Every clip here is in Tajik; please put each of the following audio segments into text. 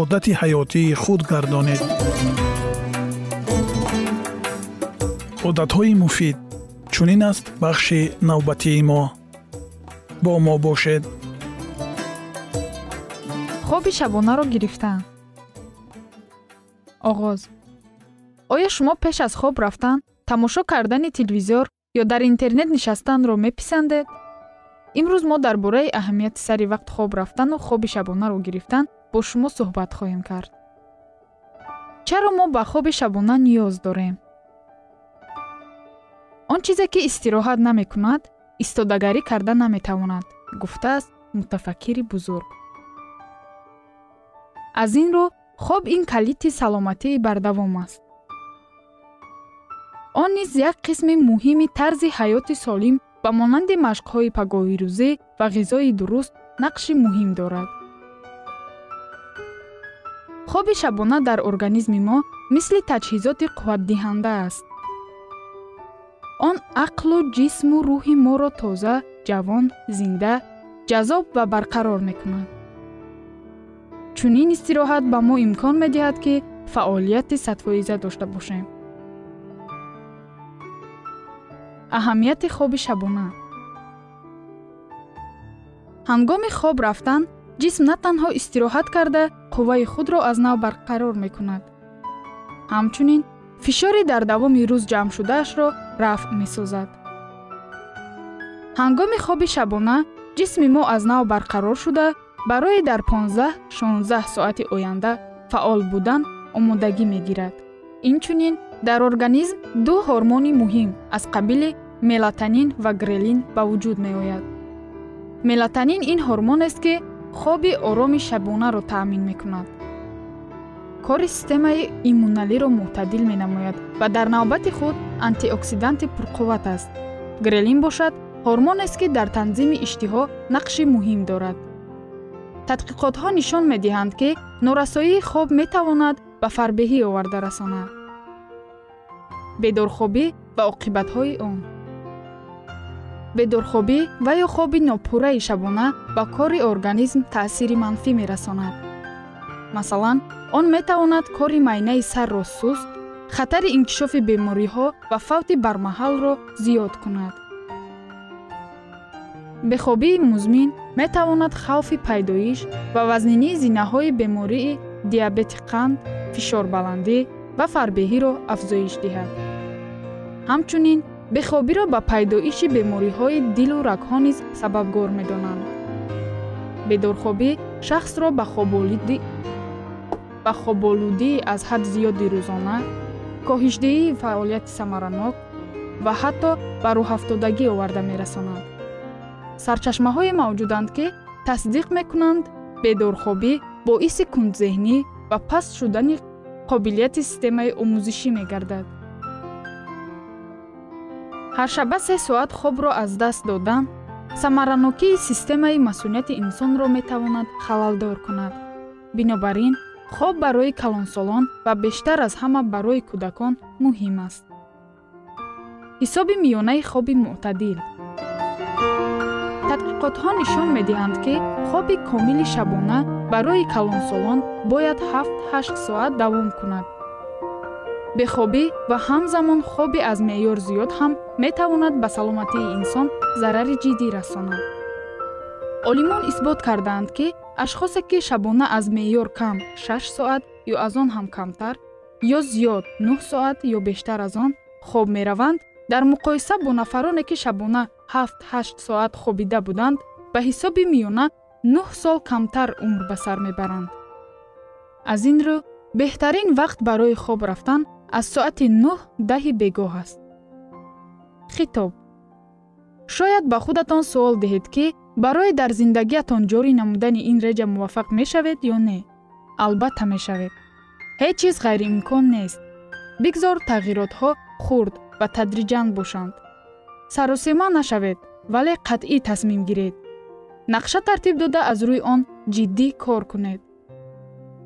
одати ҳаётии худ гардонед. Одатҳои муфид чунин аст бахши навбатии мо. Бо мо бошед. Хоби шабонаро гирифтан оғоз. Оё шумо пеш аз хоб рафтан тамошо кардани телевизор ё дар интернет нишастанро меписандед? Имрӯз мо дар бораи аҳамияти сари вақт хоб рафтану хоби шабонаро гирифтан бо шумо суҳбат хоҳем кард. Чаро мо ба хоби шабона ниёз дорем? Он чизе ки истироҳат намекунад истодагарӣ карда наметавонад гуфтааст мутафаккири бузург. Аз ин рӯ хоб ин калити саломатии бардавом аст. Он низ як қисми муҳими тарзи ҳаёти солим ба монанди машқҳои пагоҳирӯзӣ ва ғизои дуруст нақши муҳим дорад хоби шабона дар организми мо мисли таҷҳизоти қувватдиҳанда аст. Он ақлу ҷисму рӯҳи моро тоза ҷавон зинда ҷазоб ва барқарор мекунад. Чунин истироҳат ба мо имкон медиҳад ки фаъолияти садфоиза дошта бошем. Аҳамияти хоби шабона. Ҳангоми хоб рафтан ҷисм на танҳо истироҳат карда қувваи худро аз нав барқарор мекунад. Ҳамчунин фишори дар давоми рӯз ҷамъшудаашро рафъ месозад. Ҳангоми хоби шабона ҷисми мо аз нав барқарор шуда барои дар 15-16 соати оянда фаъол будан омодагӣ мегирад. Инчунин дар организм ду ҳормони муҳим аз қабили мелатонин ва грелин ба вуҷуд меояд. Мелатонин ин ҳормонест ки хоби ороми шабонаро таъмин мекунад. Кори системаи иммуналиро мӯътадил менамояд ва дар навбати худ антиоксиданти пурқувват аст. Грелин бошад ҳормонест ки дар танзими иштиҳо нақши муҳим дорад. Тадқиқотҳо нишон медиҳанд ки норасоии хоб метавонад ба фарбеҳӣ оварда расонад. Бедорхобӣ ва оқибатҳои он бедорхобӣ ва ё хоби нопурраи шабона ба кори организм таъсири манфӣ мерасонад. Масалан он метавонад кори майнаи сарро суст хатари инкишофи бемориҳо ва фавти бармаҳалро зиёд кунад. Бехобии музмин метавонад хавфи пайдоиш ва вазнинии зинаҳои бемории диабети қанд фишорбаландӣ ва фарбеҳиро афзоиш диҳад. Ҳамчунин бехобиро ба пайдоиши бемориҳои дилу рагҳо низ сабабгор медонанд. Бедорхобӣ шахсро ба хоболудӣ аз ҳад зиёди рӯзона коҳишдиҳии фаъолияти самаранок ва ҳатто ба рӯҳафтодагӣ оварда мерасонад. Сарчашмаҳое мавҷуданд ки тасдиқ мекунанд бедорхобӣ боиси кундзеҳнӣ ва паст шудани қобилияти системаи омӯзишӣ мегардад ҳаршаба се соат хобро аз даст додан самаранокии системаи масъулияти инсонро метавонад халалдор кунад. Бинобар ин хоб барои калонсолон ва бештар аз ҳама барои кӯдакон муҳим аст. Ҳисоби миёнаи хоби мӯътадил тадқиқотҳо нишон медиҳанд ки хоби комили шабона барои калонсолон бояд 7-8 соат давом кунад бехобӣ ва ҳамзамон хоби аз меъёр зиёд ҳам метавонад ба саломатии инсон зарари ҷиддӣ расонад. олимон исбот кардаанд ки ашхосе ки шабона аз меъёр кам 6 соат ё аз он ҳам камтар ё зиёд 9 соат ё бештар аз он хоб мераванд дар муқоиса бо нафароне ки шабона 7-8 соат хобида буданд ба ҳисоби миёна 9 сол камтар умр ба сар мебаранд. аз ин рӯ беҳтарин вақт барои хоб рафтан аз соати 9 даҳи бегоҳ аст. Хитоб. Шояд ба худатон суол диҳед ки барои дар зиндагиятон ҷорӣ намудани ин реҷа муваффақ мешавед ё не? Албатта мешавед. Ҳеҷ чиз ғайриимкон нест. Бигзор тағйиротҳо хурд ва тадриҷан бошанд. Саросема нашавед вале қатъӣ тасмим гиред. Нақша тартиб дода аз рӯи он ҷиддӣ кор кунед.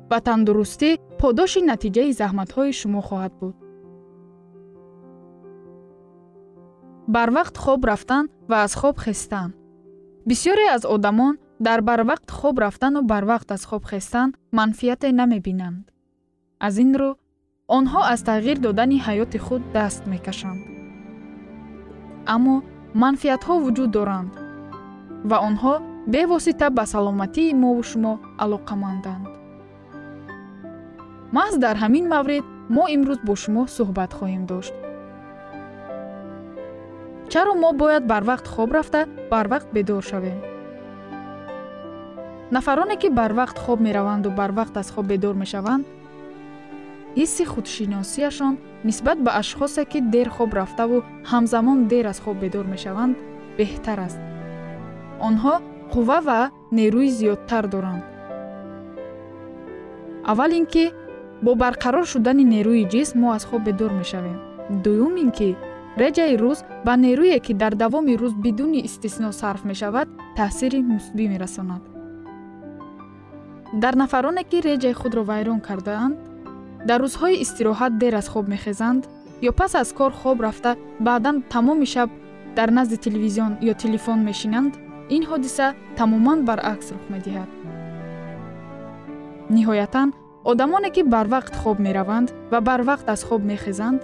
Ва тандурустӣ подоши натиҷаи заҳматҳои шумо хоҳад буд. Барвақт хоб рафтан ва аз хоб хестан. Бисёре аз одамон дар барвақт хоб рафтану барвақт аз хоб хестан манфиате намебинанд. Аз ин рӯ онҳо аз тағйир додани ҳаёти худ даст мекашанд. Аммо манфиатҳо вуҷуд доранд ва онҳо бевосита ба саломатии мову шумо алоқаманданд маҳз дар ҳамин маврид мо имрӯз бо шумо суҳбат хоҳем дошт. Чаро мо бояд барвақт хоб рафта барвақт бедор шавем. Нафароне ки барвақт хоб мераванду барвақт аз хоб бедор мешаванд ҳисси худшиносияшон нисбат ба ашхосе ки дер хоб рафтаву ҳамзамон дер аз хоб бедор мешаванд беҳтар аст. Онҳо қувва ва нерӯи зиёдтар доранд. Аввал ин ки бо барқарор шудани нерӯи ҷисм мо аз хоб бедор мешавем. Дуюм ин ки реҷаи рӯз ба нерӯе ки дар давоми рӯз бидуни истисно сарф мешавад таъсири мусбӣ мерасонад. Дар нафароне ки реҷаи худро вайрон кардаанд дар рӯзҳои истироҳат дер аз хоб мехезанд ё пас аз кор хоб рафта баъдан тамоми шаб дар назди телевизион ё телефон мешинанд ин ҳодиса тамоман баръакс рух медиҳад. Ниҳоятан одамоне ки барвақт хоб мераванд ва барвақт аз хоб мехезанд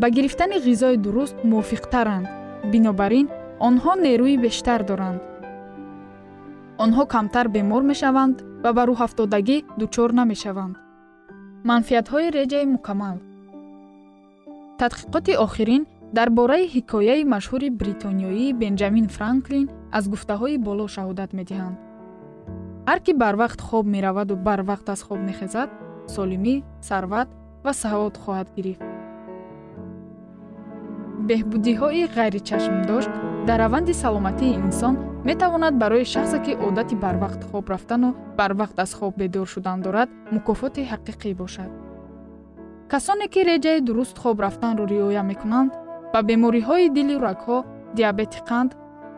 ба гирифтани ғизои дуруст мувофиқтаранд. Бинобар ин онҳо нерӯи бештар доранд. Онҳо камтар бемор мешаванд ва ба рӯҳафтодагӣ дучор намешаванд. Манфиатҳои реҷаи мукаммал. Тадқиқоти охирин дар бораи ҳикояи машҳури бритониёии бенҷамин франклин аз гуфтаҳои боло шаҳодат медиҳанд ҳар ки барвақт хоб мераваду барвақт аз хоб мехезад солимӣ сарват ва саод хоҳад гирифт. Беҳбудиҳои ғайричашмдошт дар раванди саломатии инсон метавонад барои шахсе ки одати барвақт хоб рафтану барвақт аз хоб бедор шудан дорад мукофоти ҳақиқӣ бошад. Касоне ки реҷаи дуруст хоб рафтанро риоя мекунанд ба бемориҳои дилу рагҳо диабети қанд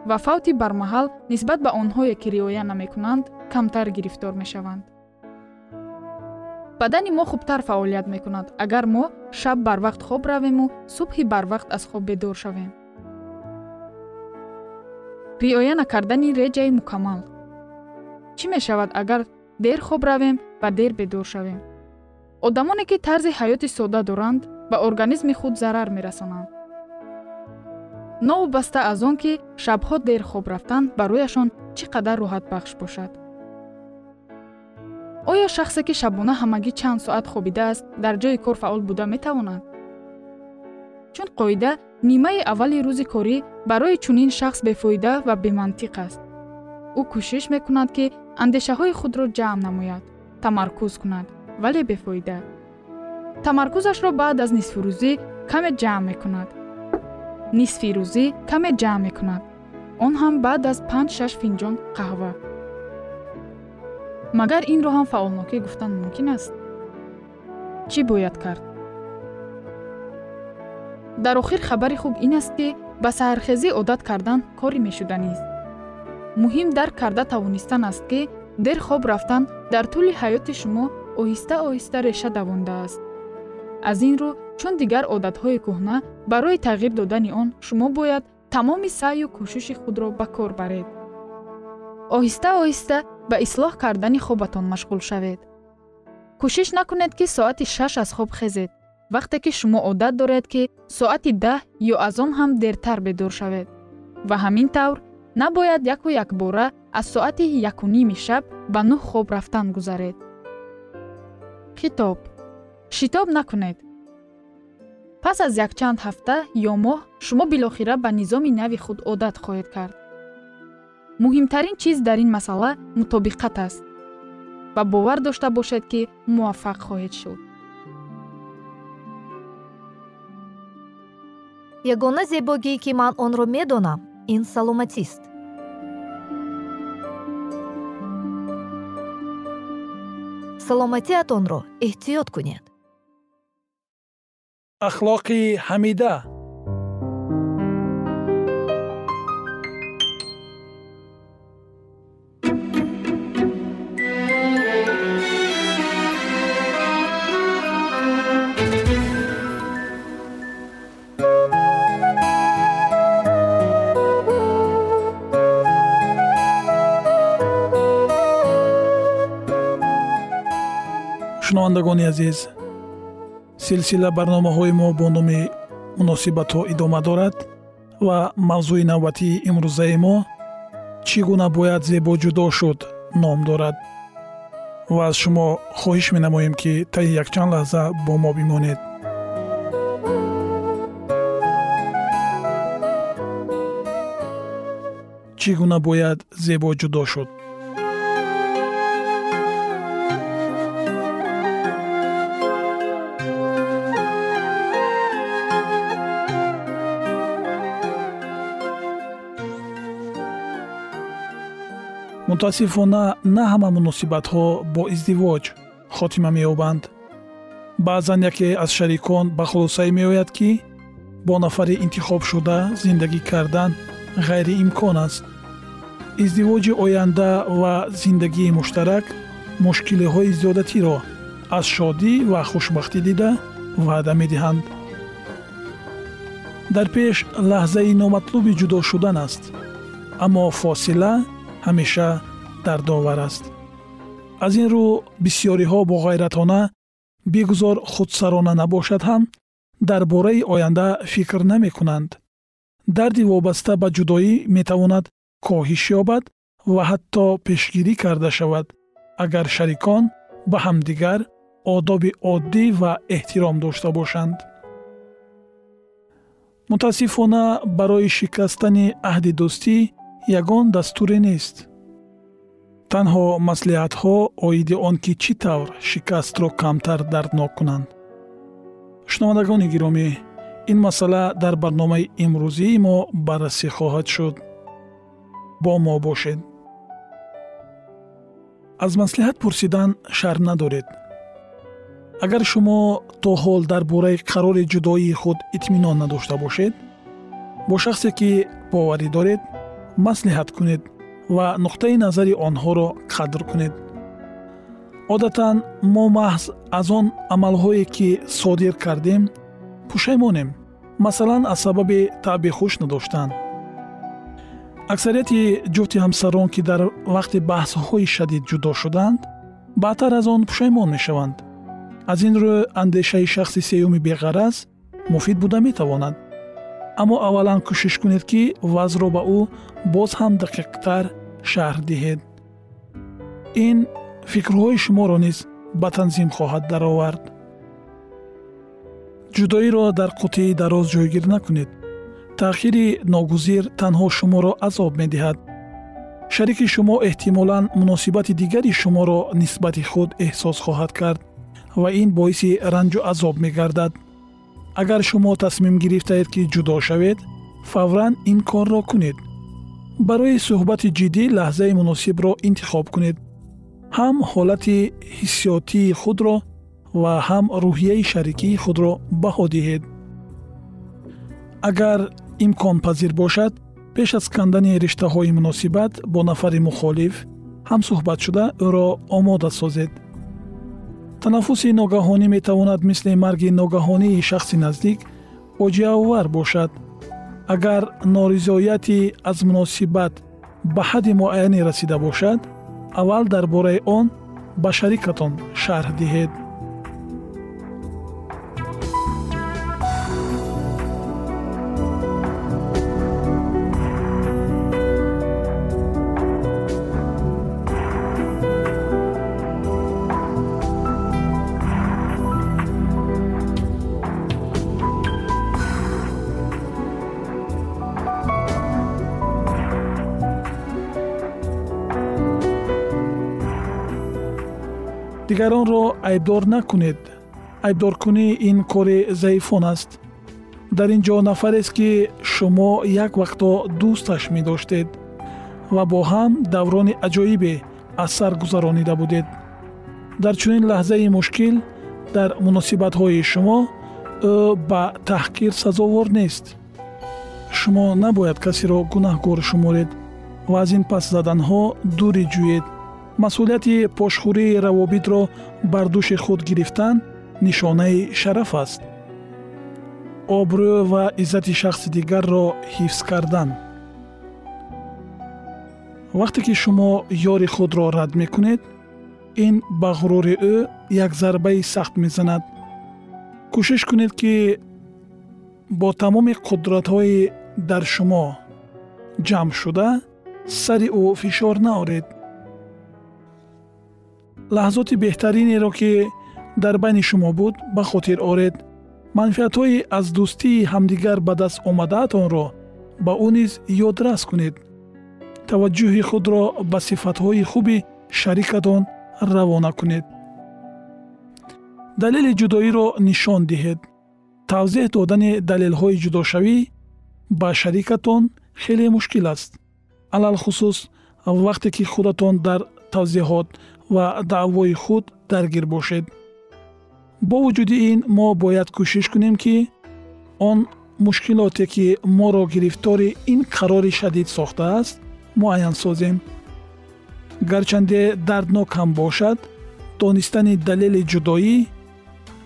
ва фавти бармаҳал нисбат ба онҳое ки риоя намекунанд камтар гирифтор мешаванд. Бадани мо хубтар фаъолият мекунад. Агар мо шаб барвақт хоб равему субҳи барвақт аз хоб бедор шавем. Риоя накардани реҷаи мукаммал. Чӣ мешавад? Агар дер хоб равем ва дер бедор шавем. Одамоне ки тарзи ҳаёти содда доранд ба организми худ зарар мерасонанд новобаста аз он ки шабҳо дер хоб рафтан барояшон чӣ қадар роҳатбахш бошад. Оё шахсе ки шабона ҳамагӣ чанд соат хобидааст дар ҷои кор фаъол буда метавонад? Чун қоида нимаи аввали рӯзи корӣ барои чунин шахс бефоида ва бемантиқ аст. Ӯ кӯшиш мекунад ки андешаҳои худро ҷамъ намояд тамаркуз кунад вале бефоида. Тамаркузашро баъд аз нисфурӯзӣ каме ҷамъ мекунад нисфи рӯзӣ каме ҷамъ мекунад. Он ҳам баъд аз панҷ-шаш финҷон қаҳва. Магар инро ҳам фаъолнокӣ гуфтан мумкин аст? Чӣ бояд кард? Дар охир хабари хуб ин аст ки ба саҳархезӣ одат кардан кори мешуданист муҳим дарк карда тавонистан аст ки дер хоб рафтан дар тӯли ҳаёти шумо оҳиста оҳиста реша давондааст аз ин рӯ чун дигар одатҳои кӯҳна барои тағйир додани он шумо бояд тамоми саъю кӯшиши худро ба кор баред. Оҳиста оҳиста ба ислоҳ кардани хобатон машғул шавед. Кӯшиш накунед ки соати шаш аз хоб хезед. Вақте ки шумо одат доред ки соати даҳ ё аз он ҳам дертар бедор шавед. Ва ҳамин тавр набояд яку якбора аз соати якуними шаб ба нӯҳ хоб рафтан гузаред. Хитоб шитоб накунед пас аз якчанд ҳафта ё моҳ шумо билохира ба низоми нави худ одат хоҳед кард. Муҳимтарин чиз дар ин масъала мутобиқат аст ва бовар дошта бошед ки муваффақ хоҳед шуд. Ягона зебогие ки ман онро медонам ин саломатист. Саломатиатонро эҳтиёт кунед ахлоқи ҳамида шунавандагони азиз силсила барномаҳои мо бо номи муносибатҳо идома дорад ва мавзӯи навбатии имрӯзаи мо чӣ гуна бояд зебо ҷудо шуд ном дорад. Ва аз шумо хоҳиш менамоем ки таи якчанд лаҳза бо мо бимонед. Чӣ гуна бояд зебо ҷудо шуд мутаассифона на ҳама муносибатҳо бо издивоҷ хотима меёбанд. Баъзан яке аз шарикон ба хулосае меояд ки бо нафари интихобшуда зиндагӣ кардан ғайриимкон аст. Издивоҷи оянда ва зиндагии муштарак мушкилиҳои зиёдатиро аз шодӣ ва хушбахтӣ дида ваъда медиҳанд. Дар пеш лаҳзаи номатлуби ҷудо шудан аст аммо фосила ҳамеша дардовар аст. Аз ин рӯ бисьёриҳо боғайратона бигузор худсарона набошад ҳам дар бораи оянда фикр намекунанд. Дарди вобаста ба ҷудоӣ метавонад коҳиш ёбад ва ҳатто пешгирӣ карда шавад агар шарикон ба ҳамдигар одоби оддӣ ва эҳтиром дошта бошанд. Мутаассифона барои шикастани аҳди дӯстӣ ягон дастуре нест танҳо маслиҳатҳо оиди он ки чӣ тавр шикастро камтар дарднок кунанд? Шунавандагони гиромӣ ин масъала дар барномаи имрӯзии мо баррасӣ хоҳад шуд. Бо мо бошед. Аз маслиҳат пурсидан шарм надоред. Агар шумо то ҳол дар бораи қарори ҷудоии худ итминон надошта бошед бо шахсе ки боварӣ доред маслиҳат кунед ва нуқтаи назари онҳоро қадр кунед. Одатан мо маҳз аз он амалҳое ки содир кардем пушаймонем масалан аз сабаби таъби хуш надоштан аксарияти ҷуфти ҳамсарон ки дар вақти баҳсҳои шадид ҷудо шуданд баъдтар аз он пушаймон мешаванд. Аз ин рӯ андешаи шахси сеюми беғараз муфид буда метавонад. Аммо аввалан кӯшиш кунед ки вазъро ба ӯ боз ҳам дақиқтар шарҳ диҳед. Ин фикрҳои шуморо низ ба танзим хоҳад даровард. Ҷудоиро дар қуттии дароз ҷойгир накунед. Таъхири ногузир танҳо шуморо азоб медиҳад. Шарики шумо эҳтимолан муносибати дигари шуморо нисбати худ эҳсос хоҳад кард ва ин боиси ранҷу азоб мегардад. Агар шумо тасмим гирифтаед ки ҷудо шавед фавран ин корро кунед барои суҳбати ҷиддӣ лаҳзаи муносибро интихоб кунед. ҳам ҳолати ҳиссиётии худро ва ҳам рӯҳияи шарикии худро баҳо диҳед. Агар имконпазир бошад пеш аз кандани риштаҳои муносибат бо нафари мухолиф ҳамсӯҳбатшуда ӯро омода созед. Танаффуси ногаҳонӣ метавонад мисли марги ногаҳонии шахси наздик фоҷиаовар бошад агар норизоятӣ аз муносибат ба ҳадди муайяне расида бошад аввал дар бораи он ба шарикатон шарҳ диҳед дигаронро айбдор накунед. Айбдоркунӣ ин кори заифон аст. Дар ин ҷо нафарест ки шумо як вақтҳо дӯсташ медоштед ва бо ҳам даврони аҷоибе аз сар гузаронида будед. Дар чунин лаҳзаи мушкил дар муносибатҳои шумо ӯ ба таҳқир сазовор нест. Шумо набояд касеро гунаҳкор шуморед ва аз ин пас заданҳо дурӣ ҷӯед масъулияти пошхӯрии равобитро бар дӯши худ гирифтан нишонаи шараф аст. обрӯ ва иззати шахси дигарро ҳифз кардан. вақте ки шумо ёри худро рад мекунед ин ба ғурури ӯ як зарбаи сахт мезанад. кӯшиш кунед ки бо тамоми қудратҳои дар шумо ҷамъ сари ӯ фишор наоред лаҳзоти беҳтаринеро ки дар байни шумо буд ба хотир оред. Манфиатҳои аз дӯстии ҳамдигар ба даст омадаатонро ба ӯ низ ёдрас кунед. Таваҷҷӯҳи худро ба сифатҳои хуби шарикатон равона кунед. Далели ҷудоиро нишон диҳед. Тавзеҳ додани далелҳои ҷудошавӣ ба шарикатон хеле мушкил аст. Алалхусус вақте ки худатон дар тавзеҳот ва даъвои худ даргир бошед. Бо вуҷуди ин мо бояд кӯшиш кунем ки он мушкилоте ки моро гирифтори ин қарори шадид сохтааст муайян созем. Гарчанде дарднок ҳам бошад донистани далели ҷудоӣ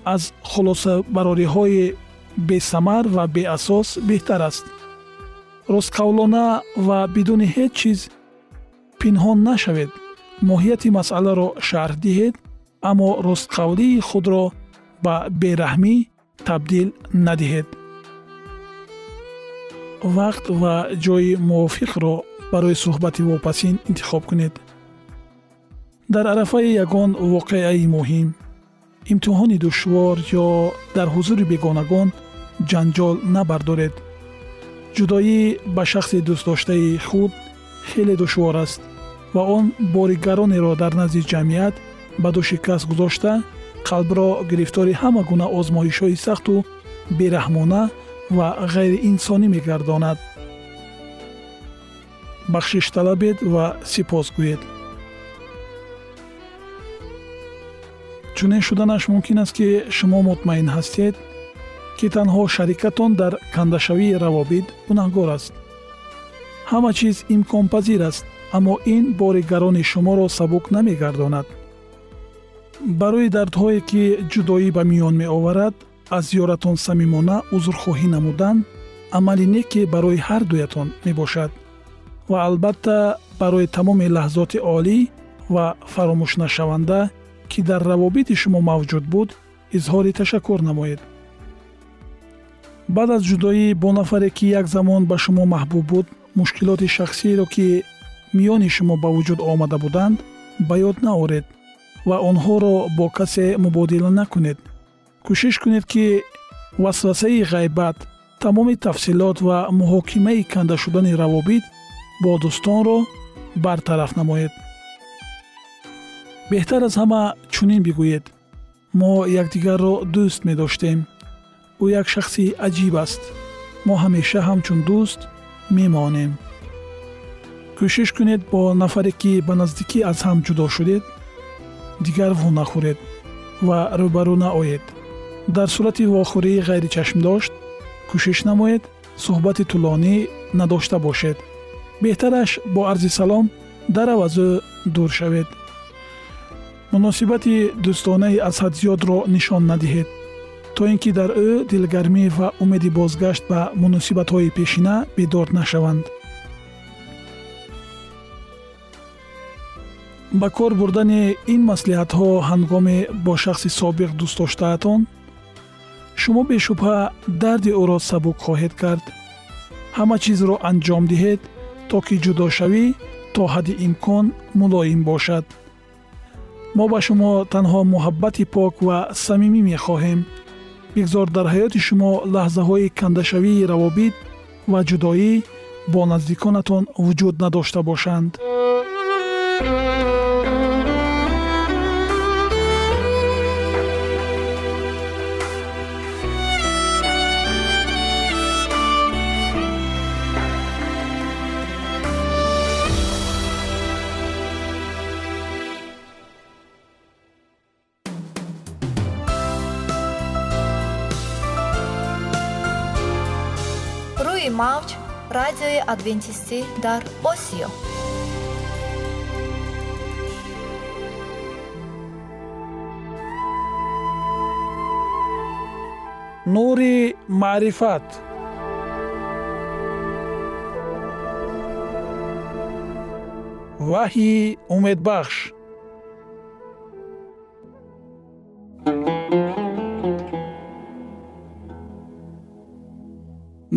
аз хулосабарориҳои бесамар ва беасос беҳтар аст. Ростқавлона ва бидуни ҳеҷ чиз пинҳон нашавед моҳияти масъаларо шарҳ диҳед аммо ростқавлии худро ба бераҳмӣ табдил надиҳед вақт ва ҷои мувофиқро барои суҳбати вопасин интихоб кунед дар арафаи ягон воқеаи муҳим имтиҳони душвор ё дар ҳузури бегонагон ҷанҷол набардоред ҷудоӣ ба шахси дӯстдоштаи худ хеле душвор аст ва он бори гаронеро дар назди ҷамъият ба дӯши кас гузошта қалбро гирифтори ҳама гуна озмоишҳои сахту бераҳмона ва ғайриинсонӣ мегардонад. Бахшишталабед ва сипос гӯед. Чунин шуданаш мумкин аст ки шумо мутмаин ҳастед ки танҳо шарикатон дар кандашавии равобит гунаҳгор аст. Ҳама чиз имконпазир аст аммо ин бори гарони шуморо сабук намегардонад. Барои дардҳое ки ҷудоӣ ба миён меоварад аз ёратон самимона узрхоҳӣ намудан амали неке барои ҳардуятон мебошад. Ва албатта барои тамоми лаҳзоти олӣ ва фаромӯшнашаванда ки дар равобити шумо мавҷуд буд изҳори ташаккур намоед. Баъд аз ҷудоӣ бо нафаре ки як замон ба шумо маҳбуб буд мушкилоти шахсиеро ки миёни шумо ба вуҷуд омада буданд ба ёд наоред ва онҳоро бо касе мубодила накунед. Кӯшиш кунед ки васвасаи ғайбат тамоми тафсилот ва муҳокимаи канда шудани равобит бо дӯстонро бартараф намоед. Беҳтар аз ҳама чунин бигӯед. Мо якдигарро дӯст медоштем. Ӯ як шахси аҷиб аст. Мо ҳамеша ҳамчун дӯст мемонем кӯшиш кунед бо нафаре ки ба наздикӣ аз ҳам ҷудо шудед дигар ву нахӯред ва рӯбарӯ наоед. Дар сурати вохӯрии ғайричашмдошт кӯшиш намоед суҳбати тӯлонӣ надошта бошед. Беҳтараш бо арзи салом дарав аз ӯ дур шавед. Муносибати дӯстонаи аз ҳад зиёдро нишон надиҳед. То ин ки дар ӯ дилгармӣ ва умеди бозгашт ба муносибатҳои пешина бедор нашаванд ба кор бурдани ин маслиҳатҳо ҳангоми бо шахси собиқ дӯстдоштаатон шумо бешубҳа дарди ӯро сабук хоҳед кард. Ҳама чизро анҷом диҳед то ки ҷудошавӣ то ҳадди имкон мулоим бошад. Мо ба шумо танҳо муҳаббати пок ва самимӣ мехоҳем. Бигзор дар ҳаёти шумо лаҳзаҳои кандашавии равобит ва ҷудоӣ бо наздиконатон вуҷуд надошта бошанд радиои адвентистӣ дар осиё. Нури маърифат. Ваҳйи умедбахш.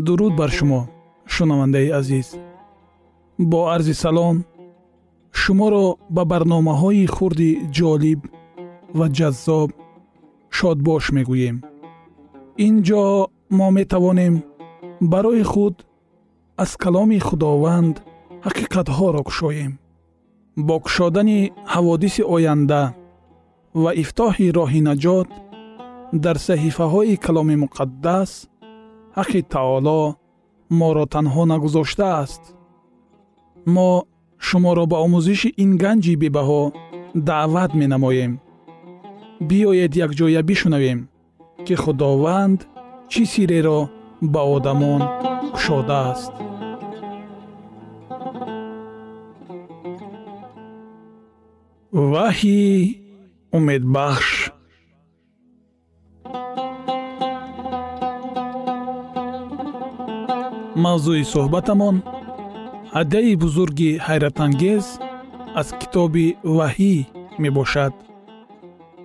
Дуруд бар шумо шунавандаи азиз. Бо арзи салом шуморо ба барномаҳои хурди ҷолиб ва ҷаззоб шодбош мегӯем. Ин ҷо мо метавонем барои худ аз каломи худованд ҳақиқатҳоро кушоем. Бо кушодани ҳаводиси оянда ва ифтоҳи роҳи наҷот дар саҳифаҳои каломи муқаддас ҳаққи таоло моро танҳо нагузоштааст. Мо шуморо ба омӯзиши ин ганҷи бебаҳо даъват менамоем. Биёед якҷоя бишунавем ки худованд чӣ сирреро ба одамон кушодааст. Ваҳйи умедбахш мавзӯи суҳбатамон ҳадияи бузурги ҳайратангез аз китоби ваҳӣ мебошад.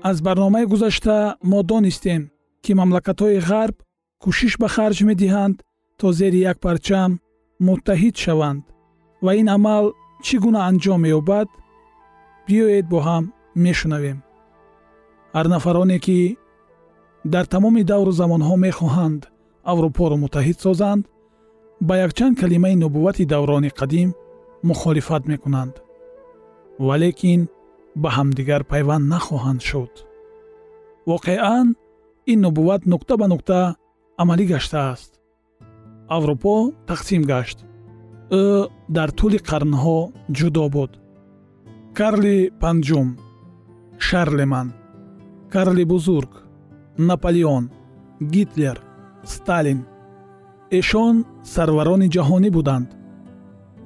Аз барномаи гузашта мо донистем ки мамлакатҳои ғарб кӯшиш ба харҷ медиҳанд то зери як парчам муттаҳид шаванд ва ин амал чӣ гуна анҷом меёбад биёед бо ҳам мешунавем. Ҳар нафароне ки дар тамоми давру замонҳо мехоҳанд аврупоро муттаҳид созанд ба якчанд калимаи нубуввати даврони қадим мухолифат мекунанд. Валекин ба ҳамдигар пайванд нахоҳанд шуд. Воқеан ин нубувват нукта ба нукта амалӣ гаштааст. Аврупо тақсим гашт. Ӯ дар тӯли қарнҳо ҷудо буд. Карли панҷум шарлеман карли бузург наполеон гитлер сталин эшон сарварони ҷаҳонӣ буданд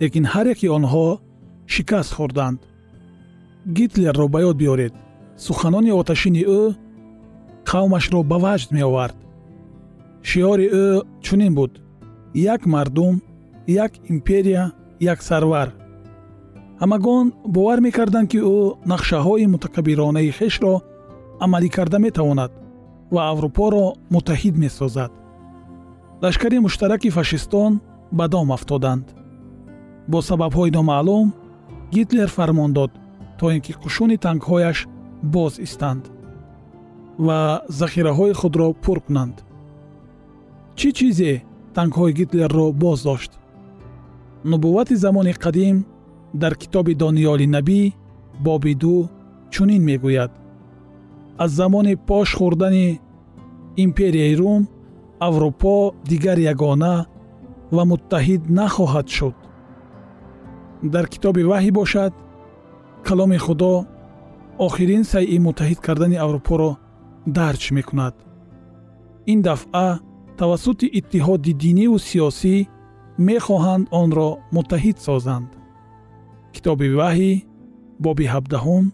лекин ҳар яки онҳо шикаст хӯрданд. Гитлерро ба ёд биёред. Суханони оташини ӯ қавмашро ба ваҷд меовард. Шиёри ӯ чунин буд. Як мардум як империя як сарвар. Ҳамагон бовар мекарданд ки ӯ нақшаҳои мутакаббиронаи хешро амалӣ карда метавонад ва аврупоро муттаҳид месозад лашкари муштараки фашистон ба дом афтоданд. Бо сабабҳои номаълум гитлер фармон дод то ин ки қушуни танкҳояш боз истанд ва захираҳои худро пур кунанд. Чӣ чизе танкҳои гитлерро боз дошт? Нубуввати замони қадим дар китоби дониёли набӣ боби ду чунин мегӯяд. Аз замони пош хӯрдани империяи рум аврупо дигар ягона ва муттаҳид нахоҳад шуд. Дар китоби ваҳӣ бошад каломи худо охирин сайъи муттаҳид кардани аврупоро дарҷ мекунад. Ин дафъа тавассути иттиҳоди диниву сиёсӣ мехоҳанд онро муттаҳид созанд. Китоби ваҳӣ боби ҳабдаҳум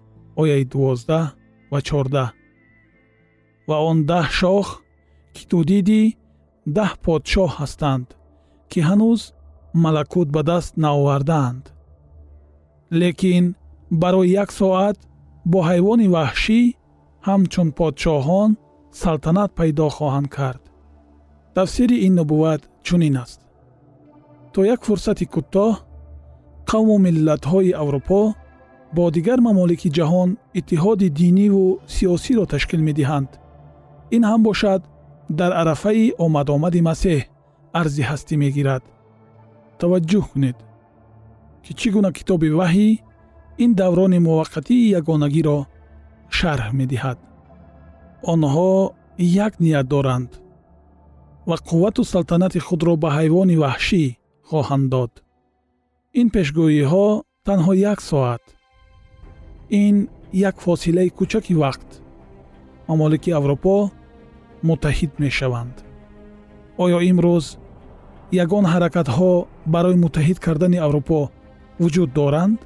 ояи дувоздаҳ ва чордаҳ. Ва он даҳ шох ки ту дидӣ даҳ подшоҳ ҳастанд ки ҳанӯз малакут ба даст наовардаанд лекин барои як соат бо ҳайвони ваҳшӣ ҳамчун подшоҳон салтанат пайдо хоҳанд кард. Тафсири ин нубувват чунин аст. То як фурсати кӯтоҳ қавму миллатҳои аврупо бо дигар мамолики ҷаҳон иттиҳоди диниву сиёсиро ташкил медиҳанд. Ин ҳам бошад дар арафаи омадомади масеҳ арзи ҳастӣ мегирад. Таваҷҷӯҳ кунед ки чӣ гуна китоби ваҳӣ ин даврони муваққатии ягонагиро шарҳ медиҳад. Онҳо як ният доранд ва қуввату салтанати худро ба ҳайвони ваҳшӣ хоҳанд дод. Ин пешгӯиҳо танҳо як соат ин як фосилаи кӯчаки вақт. Мамолики аврупо муттаҳид мешаванд. Оё имрӯз ягон ҳаракатҳо барои муттаҳид кардани аврупо вуҷуд доранд?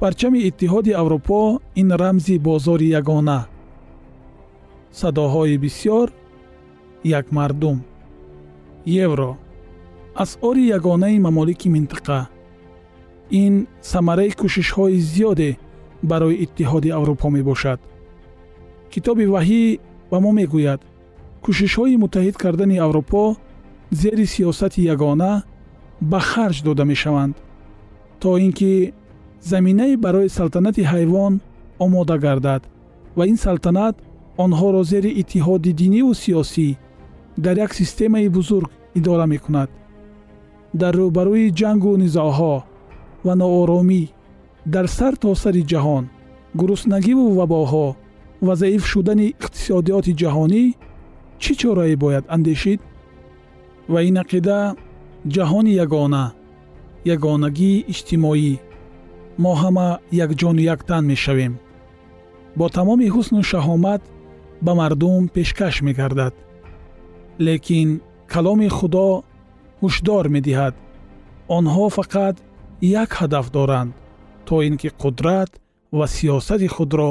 Парчами иттиҳоди аврупо ин рамзи бозори ягона. Садоҳои бисьёр як мардум. Евро асъори ягонаи мамолики минтақа ин самараи кӯшишҳои зиёде барои иттиҳоди аврупо мебошад. Китоби ваҳӣ ба мо мегӯяд. Кӯшишҳои муттаҳид кардани аврупо зери сиёсати ягона ба харҷ дода мешаванд то ин ки заминае барои салтанати ҳайвон омода гардад ва ин салтанат онҳоро зери иттиҳоди диниву сиёсӣ дар як системаи бузург идора мекунад. Дар рӯбарӯи ҷангу низоъҳо ва нооромӣ дар сар то сари ҷаҳон гуруснагиву вабоҳо ва заиф шудани иқтисодиёти ҷаҳонӣ чӣ чорае бояд андешид? Ва ин ақида ҷаҳони ягона ягонагии иҷтимоӣ. Мо ҳама якҷону яктан мешавем. Бо тамоми ҳусну шаҳомат ба мардум пешкаш мегардад. Лекин каломи худо ҳушдор медиҳад. Онҳо фақат як ҳадаф доранд то ин ки қудрат ва сиёсати худро